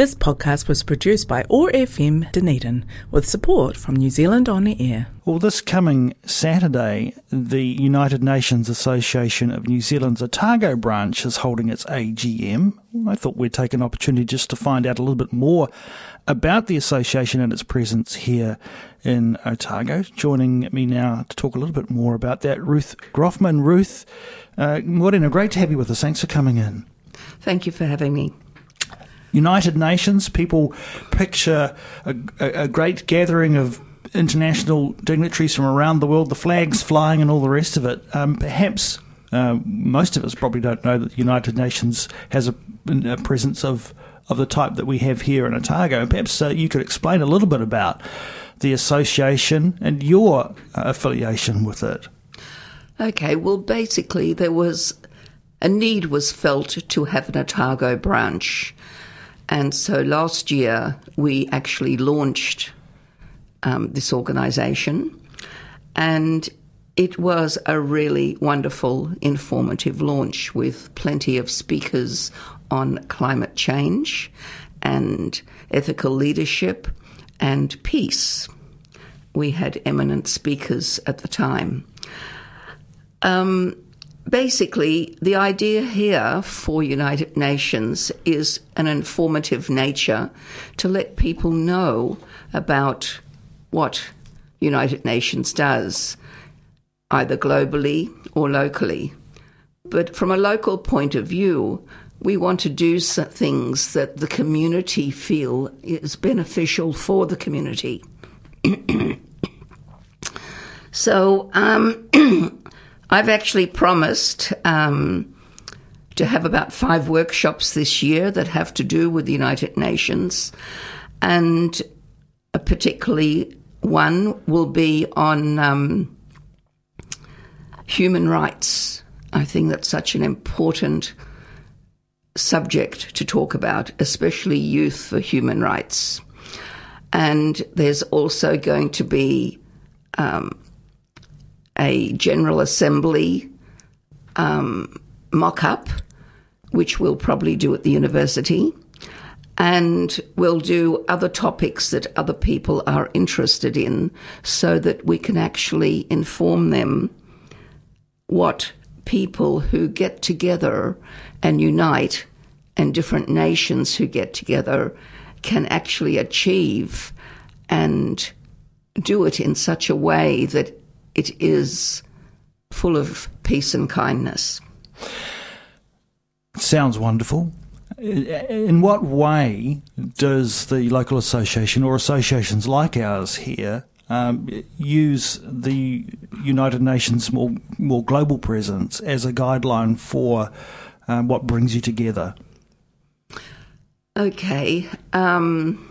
This podcast was produced by OAR FM Dunedin with support from New Zealand On Air. Well, this coming Saturday, the United Nations Association of New Zealand's Otago branch is holding its AGM. I thought we'd take an opportunity just to find out a little bit more about the association and its presence here in Otago. Joining me now to talk a little bit more about that, Ruth Groffman. Ruth, uh, Morena, great to have you with us. Thanks for coming in. Thank you for having me. United Nations, people picture a, a, a great gathering of international dignitaries from around the world, the flags flying and all the rest of it. Um, perhaps uh, most of us probably don't know that the United Nations has a, a, presence of, of the type that we have here in Otago. Perhaps uh, you could explain a little bit about the association and your uh, affiliation with it. Okay, well, basically, there was a need was felt to have an Otago branch. And so last year, we actually launched um, this organization. And it was a really wonderful, informative launch with plenty of speakers on climate change and ethical leadership and peace. We had eminent speakers at the time. Um, basically, the idea here for United Nations is an informative nature to let people know about what United Nations does, either globally or locally. But from a local point of view, we want to do things that the community feel is beneficial for the community. so um, I've actually promised um, to have about five workshops this year that have to do with the United Nations, and particularly one will be on um, human rights. I think that's such an important subject to talk about, especially youth for human rights. And there's also going to be um, a General Assembly um, mock up, which we'll probably do at the university. And we'll do other topics that other people are interested in so that we can actually inform them what people who get together and unite and different nations who get together can actually achieve and do it in such a way that it is full of peace and kindness. Sounds wonderful. In what way does the local association or associations like ours here um, use the United Nations more, more global presence as a guideline for um, what brings you together? Okay. Um,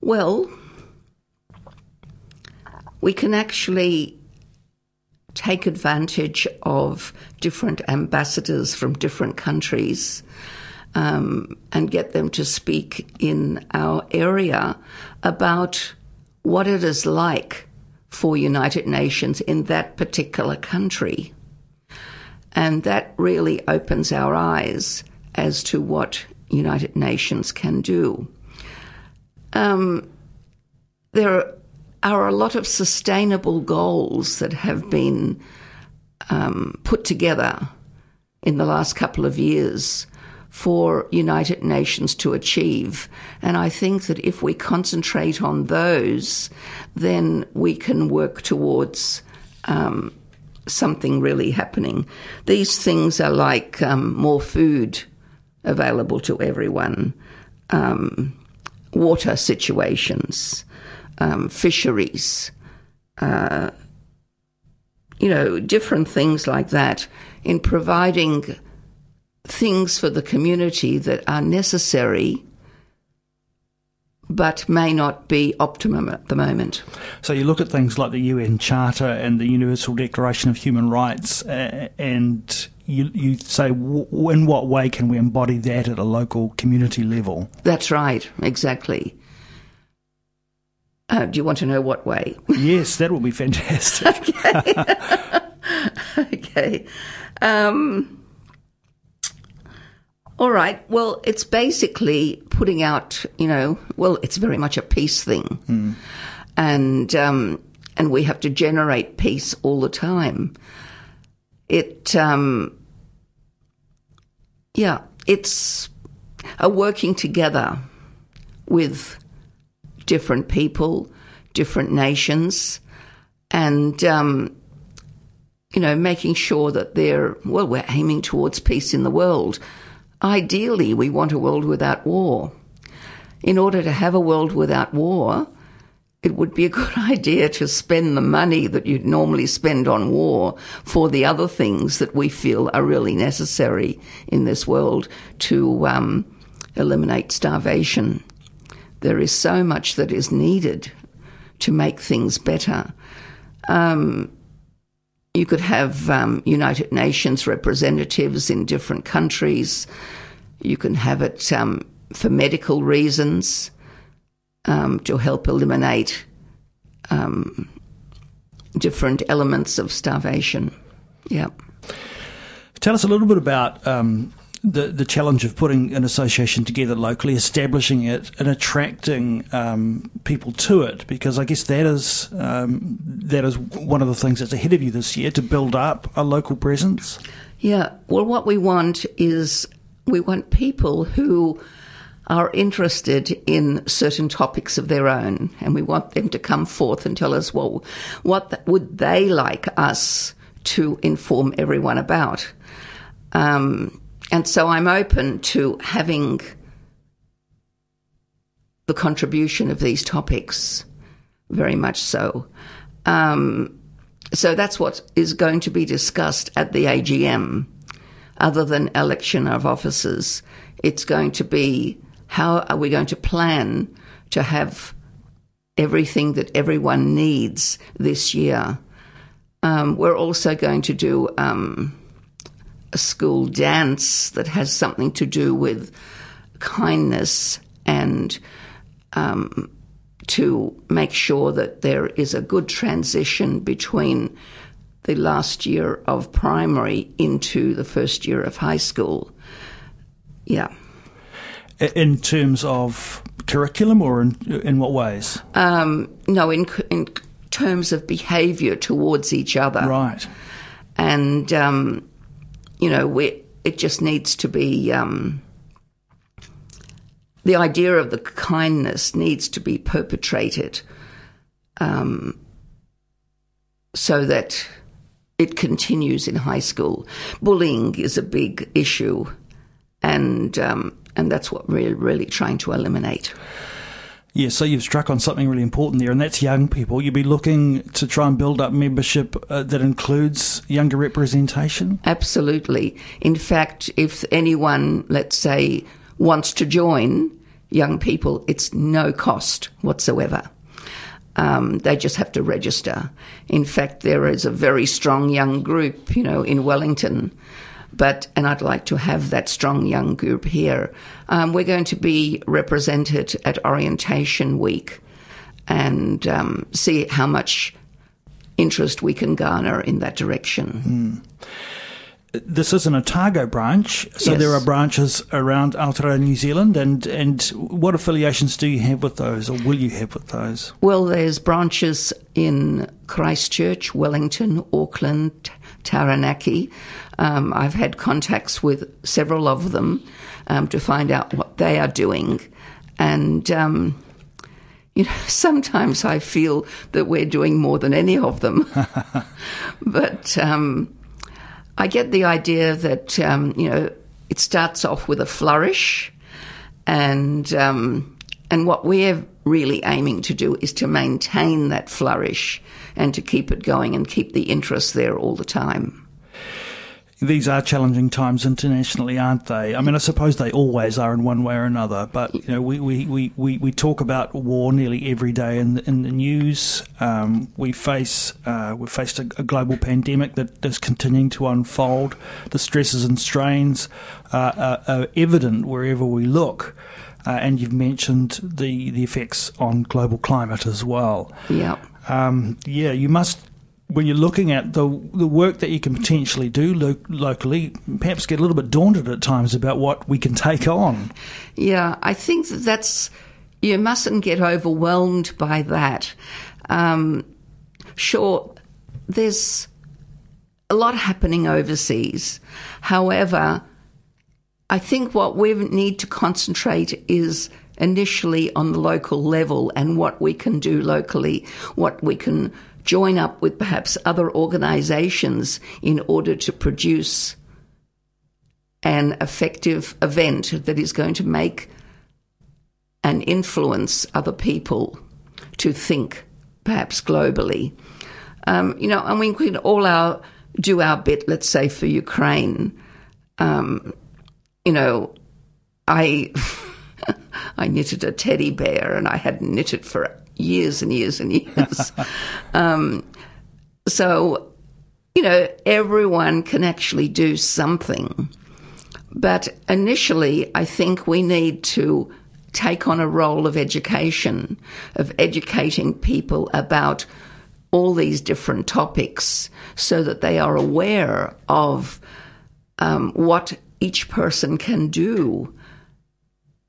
well, we can actually take advantage of different ambassadors from different countries um, and get them to speak in our area about what it is like for United Nations in that particular country. And that really opens our eyes as to what United Nations can do. Um, there are are a lot of sustainable goals that have been um, put together in the last couple of years for United Nations to achieve. And I think that if we concentrate on those, then we can work towards um, something really happening. These things are like um, more food available to everyone, um, water situations, um, fisheries, uh, you know, different things like that, in providing things for the community that are necessary but may not be optimum at the moment. So you look at things like the UN Charter and the Universal Declaration of Human Rights, uh, and you, you say, w- in what way can we embody that at a local community level? That's right, exactly. Uh, do you want to know what way? yes, that will be fantastic. okay. okay. Um, All right. Well, it's basically putting out, you know, well, it's very much a peace thing, and um, and we have to generate peace all the time. It, um, yeah, it's a working together with different people, different nations, and um, you know, making sure that they're well, we're aiming towards peace in the world. Ideally, we want a world without war. In order to have a world without war, it would be a good idea to spend the money that you'd normally spend on war for the other things that we feel are really necessary in this world to um, eliminate starvation. There is so much that is needed to make things better. Um, you could have um, United Nations representatives in different countries. You can have it um, for medical reasons um, to help eliminate um, different elements of starvation. Yeah. Tell us a little bit about um, the the challenge of putting an association together locally, establishing it, and attracting um, people to it. Because I guess that is um, that is one of the things that's ahead of you this year to build up a local presence. Yeah. Well, what we want is we want people who are interested in certain topics of their own, and we want them to come forth and tell us, well, what would they like us to inform everyone about? Um, and so I'm open to having the contribution of these topics, very much so. Um, so that's what is going to be discussed at the AGM. Other than election of officers, it's going to be how are we going to plan to have everything that everyone needs this year. Um, we're also going to do um, a school dance that has something to do with kindness and um, to make sure that there is a good transition between the last year of primary into the first year of high school. Yeah. In terms of curriculum, or in in what ways? Um, no, in in terms of behaviour towards each other. Right. And um, you know, it just needs to be. Um, the idea of the kindness needs to be perpetrated um, so that it continues in high school. Bullying is a big issue, and um, and that's what we're really trying to eliminate. Yeah, so you've struck on something really important there, and that's young people. You'd be looking to try and build up membership uh, that includes younger representation? Absolutely. In fact, if anyone, let's say, wants to join young people, it's no cost whatsoever. Um, they just have to register. In fact, there is a very strong young group, you know, in Wellington but and I'd like to have that strong young group here. Um, we're going to be represented at Orientation Week and um, see how much interest we can garner in that direction. Mm. This is an Otago branch, so yes. there are branches around Aotearoa New Zealand, and, and what affiliations do you have with those, or will you have with those? Well, there's branches in Christchurch, Wellington, Auckland, Taranaki. Um, I've had contacts with several of them um, to find out what they are doing. And, um, you know, sometimes I feel that we're doing more than any of them. but um, I get the idea that, um, you know, it starts off with a flourish. And, um, and what we're really aiming to do is to maintain that flourish and to keep it going and keep the interest there all the time. These are challenging times internationally, aren't they? I mean, I suppose they always are in one way or another. But you know, we, we, we, we, we talk about war nearly every day in the, in the news. Um, we face uh, we've faced a, a, global pandemic that is continuing to unfold. The stresses and strains are, are evident wherever we look. Uh, and you've mentioned the, the effects on global climate as well. Yeah. Um, yeah, you must when you're looking at the the work that you can potentially do lo- locally, perhaps get a little bit daunted at times about what we can take on. Yeah, I think that that's you mustn't get overwhelmed by that. Um, sure, there's a lot happening overseas. However, I think what we need to concentrate is initially on the local level and what we can do locally, what we can join up with perhaps other organizations in order to produce an effective event that is going to make and influence other people to think perhaps globally. Um, you know, and we can all our do our bit, let's say, for Ukraine. Um, you know, I I knitted a teddy bear, and I had knitted for years and years and years. um, so, you know, everyone can actually do something. But initially, I think we need to take on a role of education, of educating people about all these different topics so that they are aware of um, what each person can do,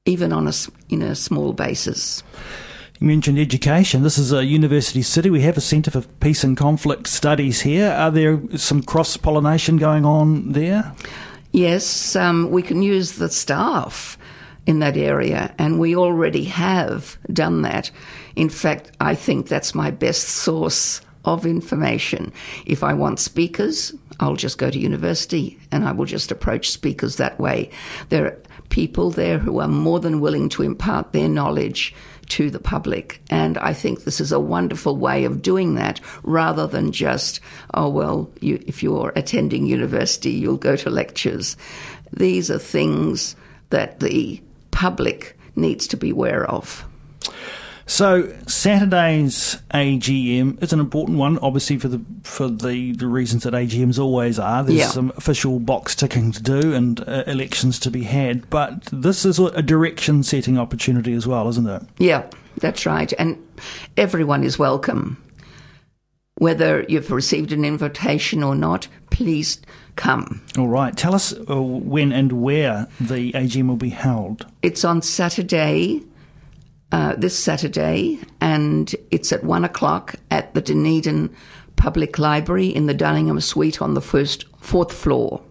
even on a, in a small basis. You mentioned education. This is a university city. We have a Centre for Peace and Conflict Studies here. Are there some cross pollination going on there? Yes, um, we can use the staff in that area, and we already have done that. In fact, I think that's my best source of information. If I want speakers, I'll just go to university and I will just approach speakers that way. There are people there who are more than willing to impart their knowledge to the public. And I think this is a wonderful way of doing that rather than just, oh, well, you, if you're attending university, you'll go to lectures. These are things that the public needs to be aware of. So Saturday's AGM is an important one, obviously for the for the, the reasons that AGMs always are. There's Yeah. some official box ticking to do and uh, elections to be had, but this is a direction setting opportunity as well, isn't it? Yeah, that's right. And everyone is welcome. Whether you've received an invitation or not, please come. All right, tell us uh, when and where the AGM will be held. It's on Saturday, uh, this Saturday, and it's at one o'clock at the Dunedin Public Library in the Dunningham Suite on the first fourth floor.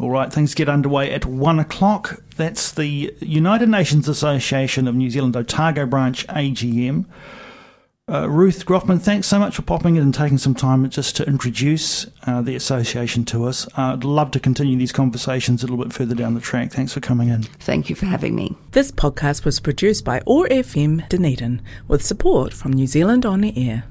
All right, things get underway at one o'clock. That's the United Nations Association of New Zealand Otago Branch AGM. Uh, Ruth Groffman, thanks so much for popping in and taking some time just to introduce uh, the association to us. Uh, I'd love to continue these conversations a little bit further down the track. Thanks for coming in. Thank you for having me. This podcast was produced by OAR FM Dunedin with support from New Zealand On the Air.